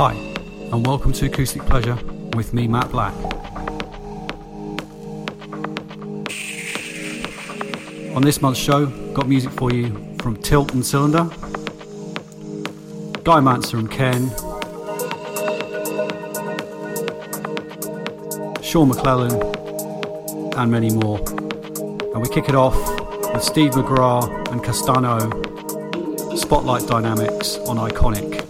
Hi, and welcome to Acoustic Pleasure with me, Matt Black. On this month's show, got music for you from Tilt and Cylinder, Guy Mantzur and Khen, Sean McClellan, and many more. And we kick it off with Steve McGrath and Castano, Spotlight Dynamics on Iconic.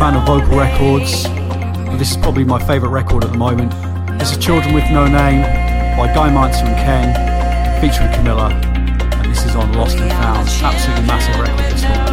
Fan of vocal records, this is probably my favourite record at the moment. This is Children with No Name by Guy Mantzur and Khen, featuring Camilla, and this is on Lost and Found. Absolutely massive record this one.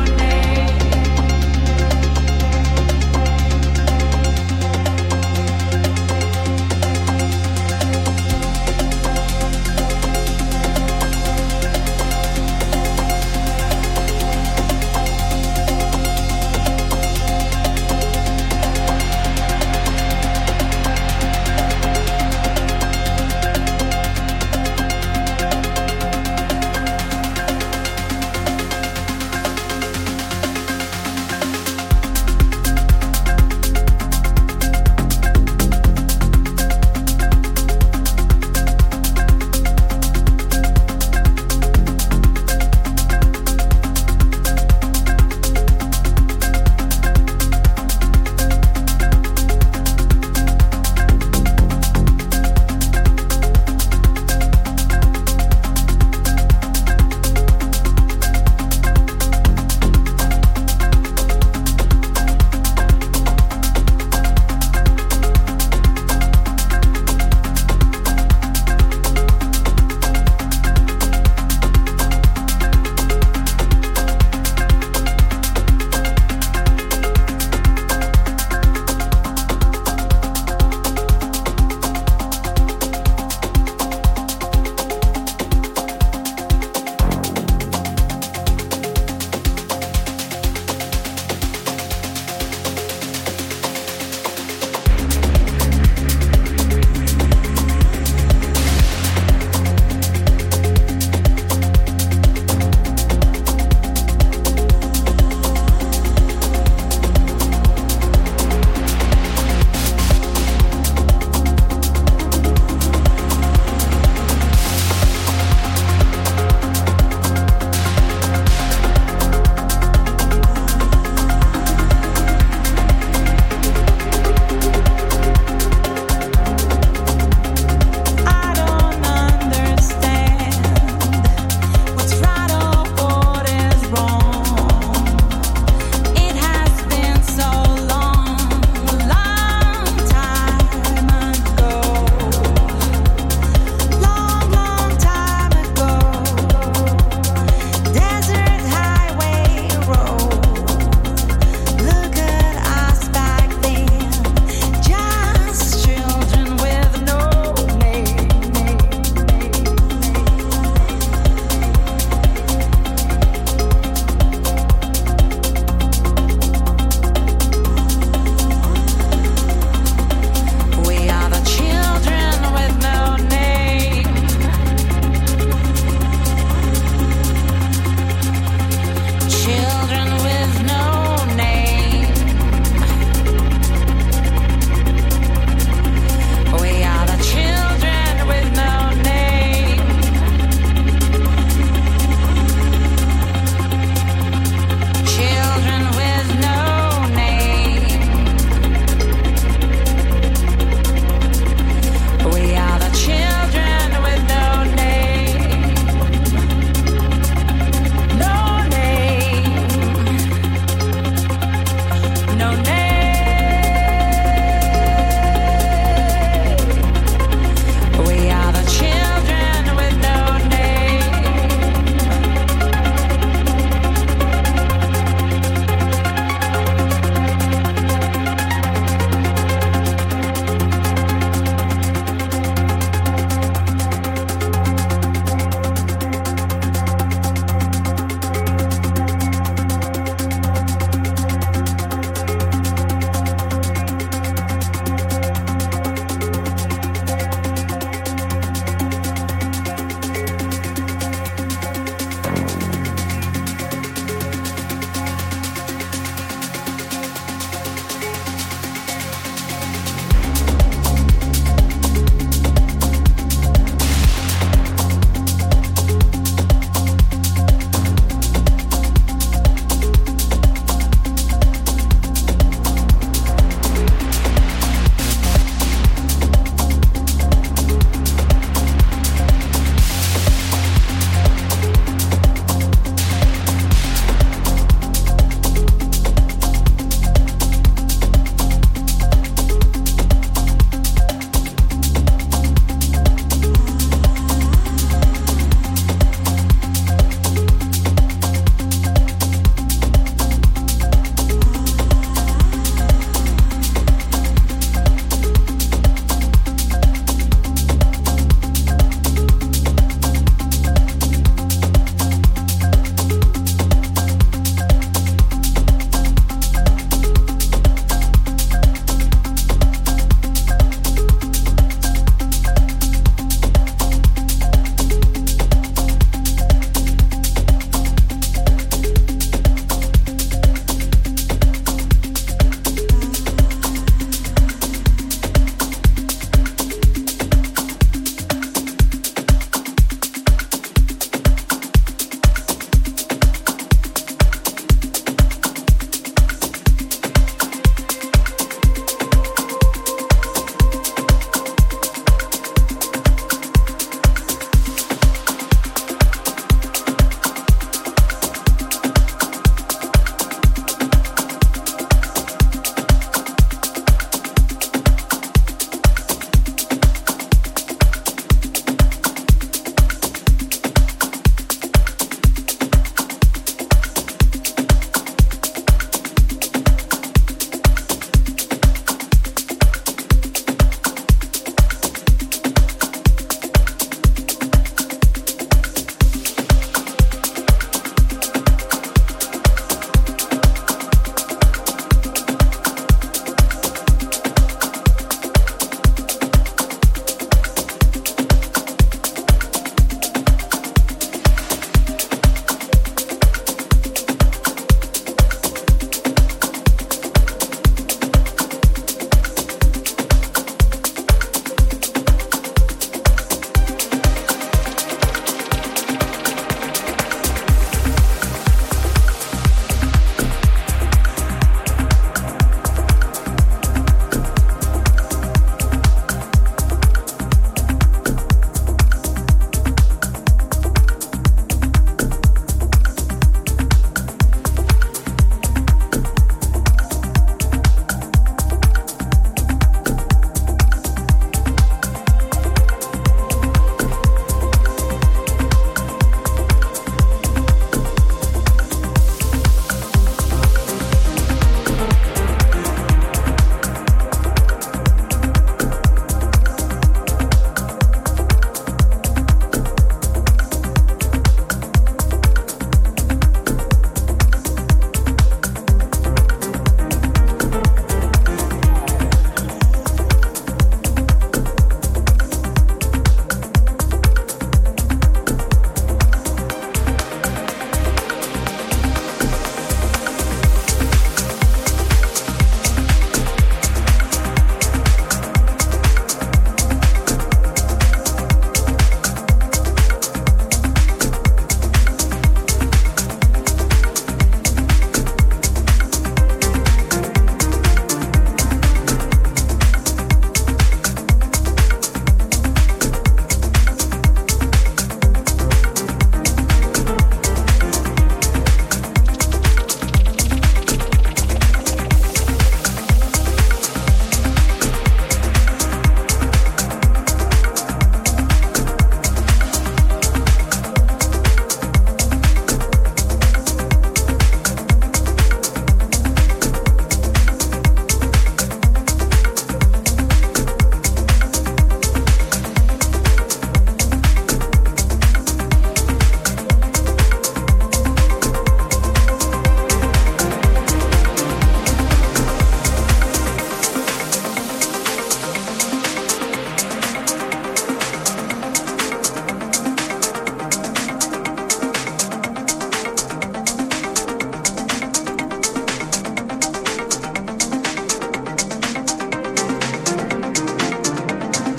no name.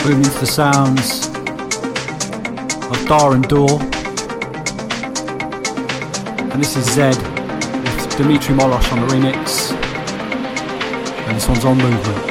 Moving into the sounds of Dar and Door. And this is Zed with Dmitry Molosh on the remix. And this one's on Movement.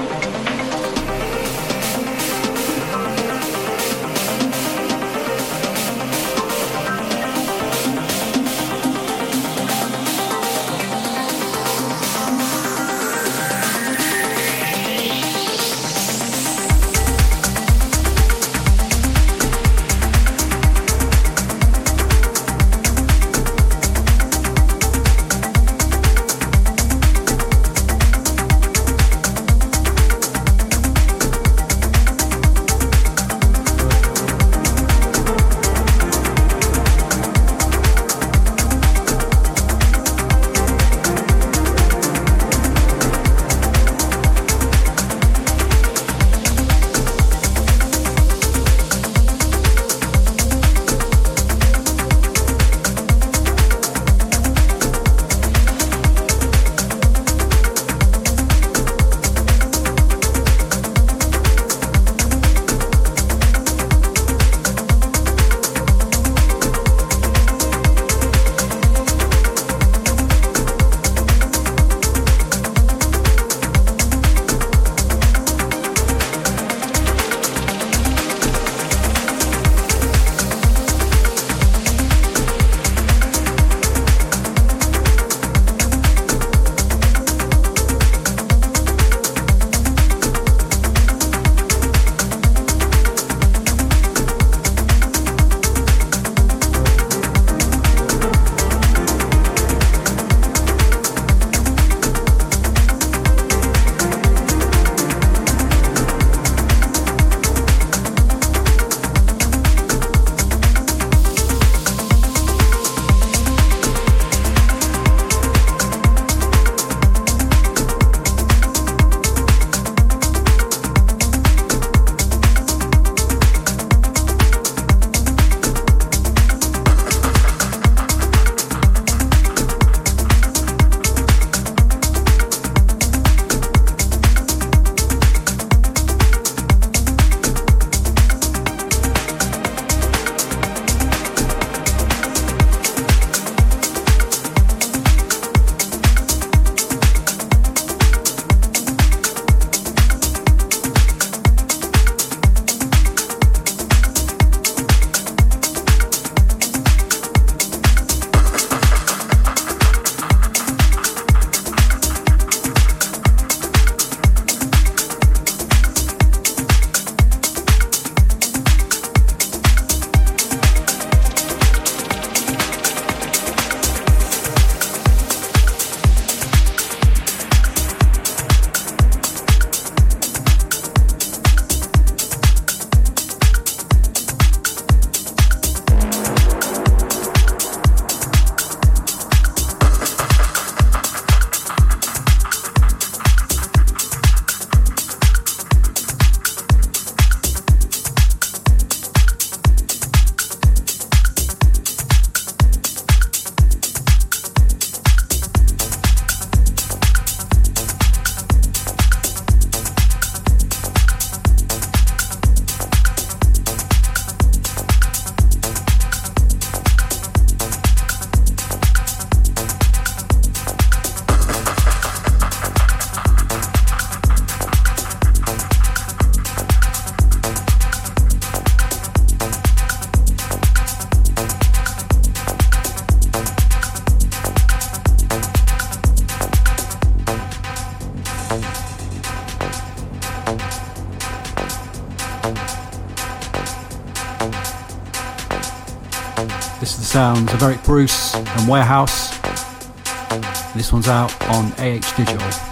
Sounds of Eric Bruce and Warehouse. This one's out on AH Digital.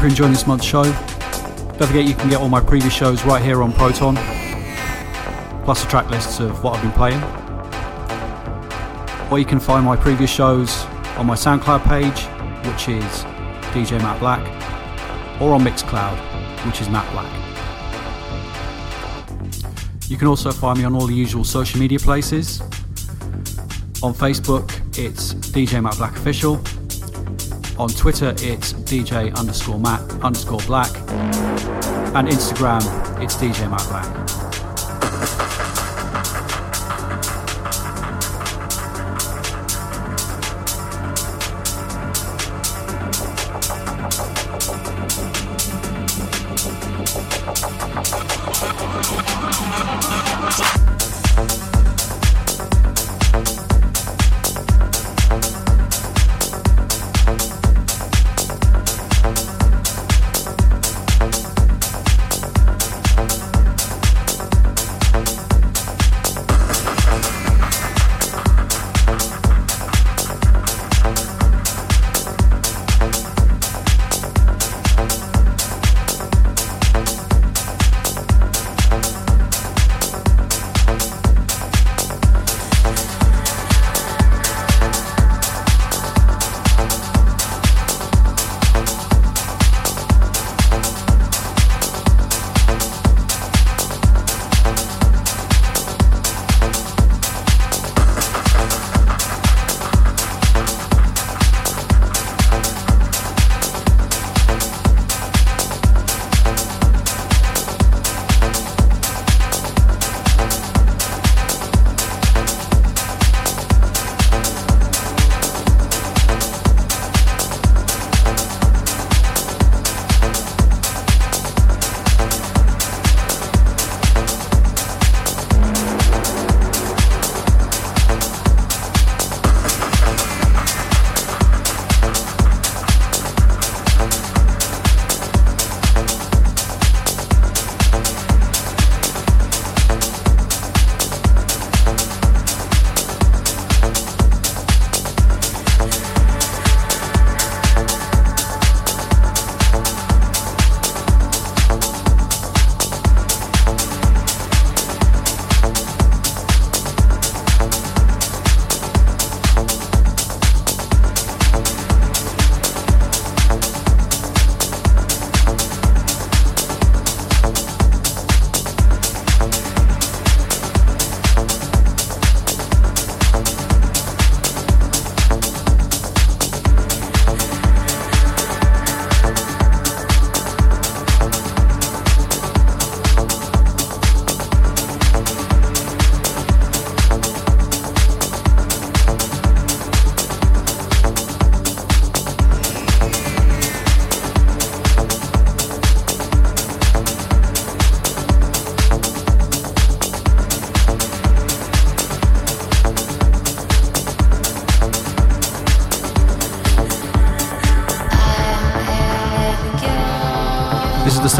Hope you're enjoying this month's show. Don't forget you can get all my previous shows right here on Proton, plus the track lists of what I've been playing. Or you can find my previous shows on my SoundCloud page, which is DJ Matt Black, or on Mixcloud, which is Matt Black. You can also find me on all the usual social media places. On Facebook, it's DJ Matt Black Official. On Twitter, it's DJ underscore Matt underscore Black. And Instagram, it's DJ Matt Black.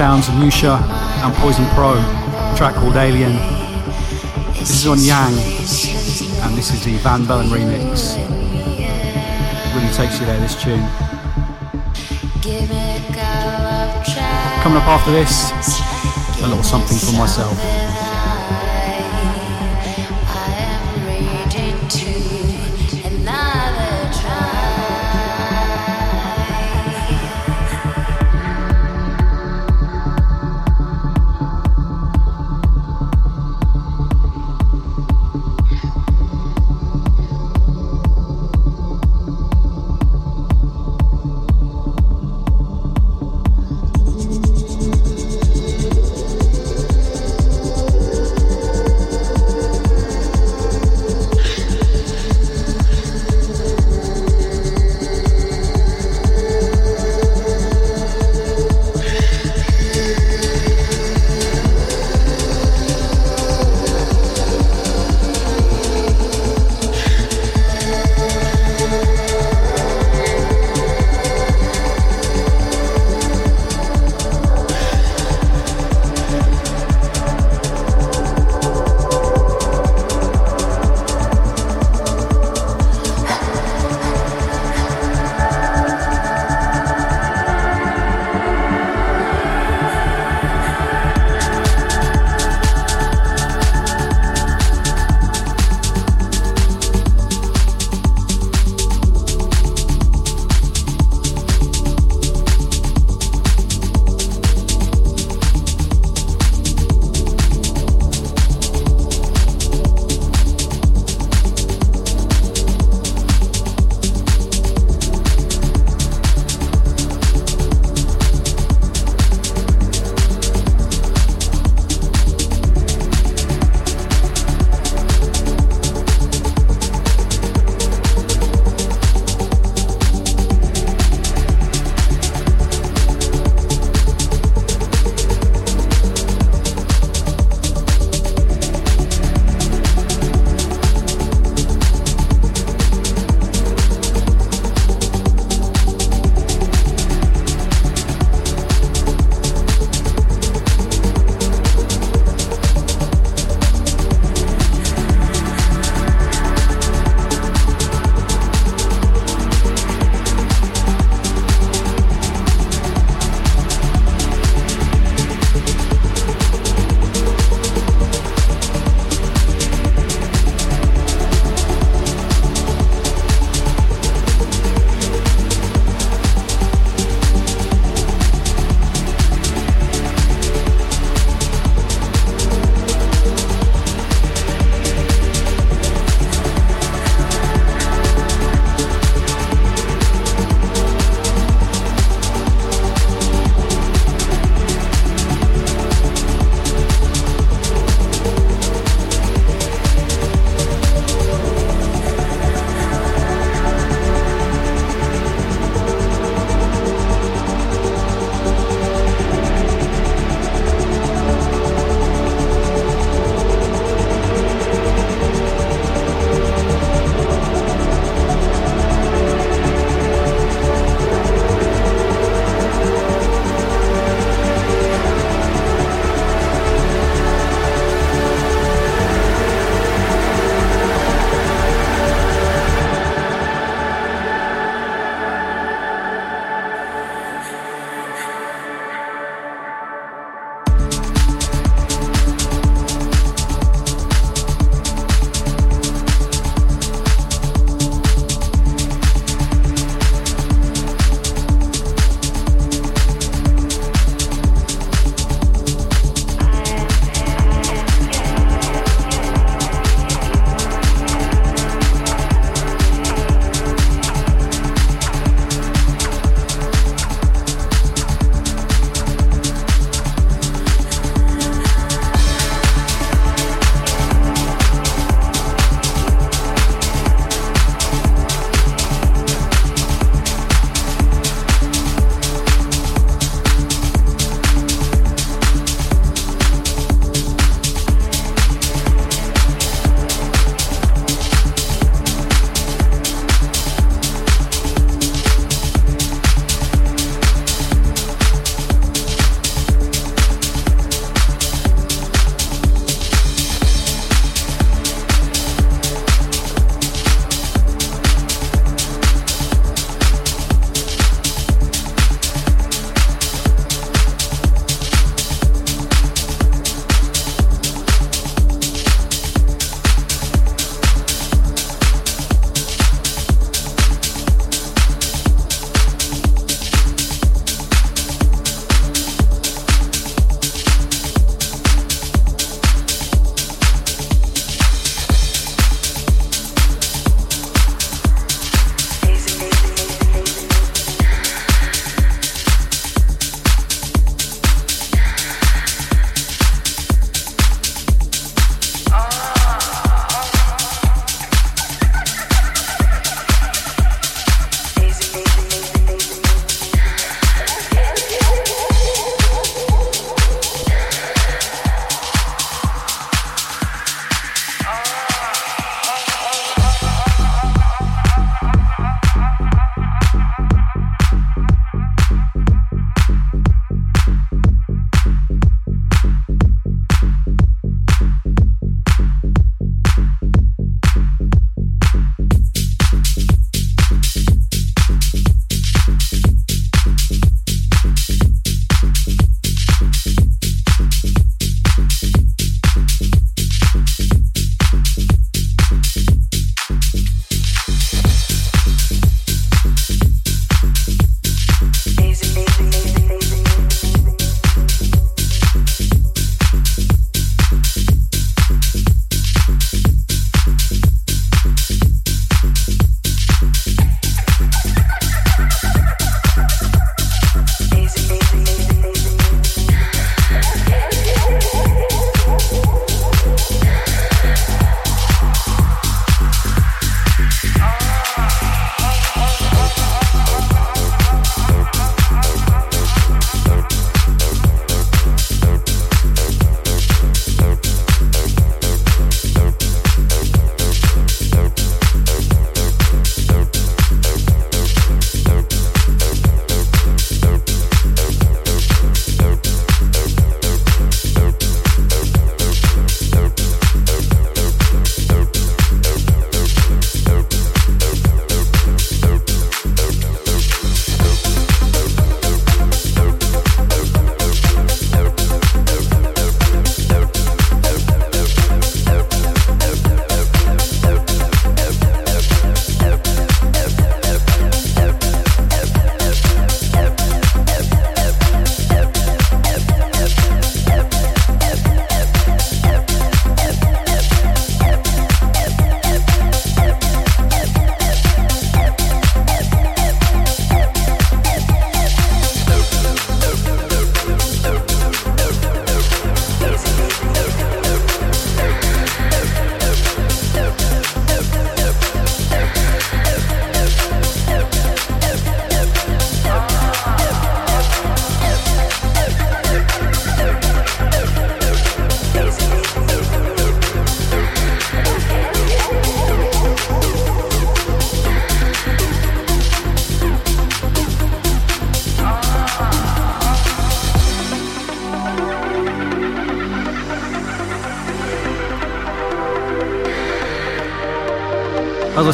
Sounds of Nusha and Poison Pro, track called Alien. This is on Yang, and this is the Van Bellen remix. really takes you there, this tune. Coming up after this, a little something for myself.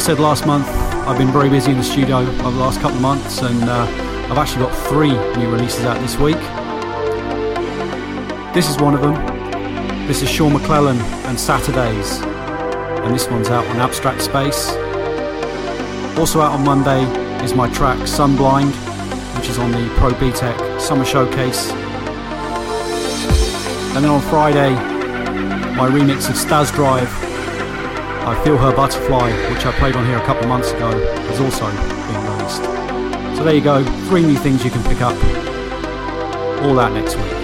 Said last month, I've been very busy in the studio over the last couple of months, and uh, I've actually got three new releases out this week. This is one of them. This is Sean McClellan and Saturdays, and this one's out on Abstract Space. Also out on Monday is my track Sunblind, which is on the Pro Tech Summer Showcase. And then on Friday, my remix of Stas Drive, I Feel Her Butterfly, which I played on here a couple of months ago, is also being released. So there you go, three new things you can pick up. All that next week.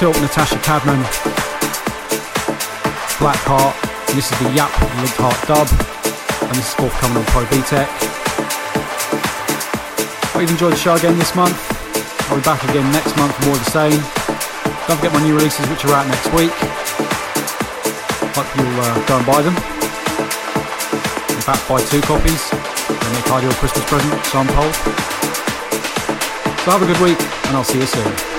Tilt Natasha Cadman, Black Heart, and this is the Yap Linked Heart dub, and this is forthcoming on Pro B Tech. Hope you've enjoyed the show again this month. I'll be back again next month for more of the same. Don't forget my new releases which are out next week. Hope you'll uh, go and buy them. In fact, buy two copies. And make ideal Christmas present, so I'm told. So have a good week, and I'll see you soon.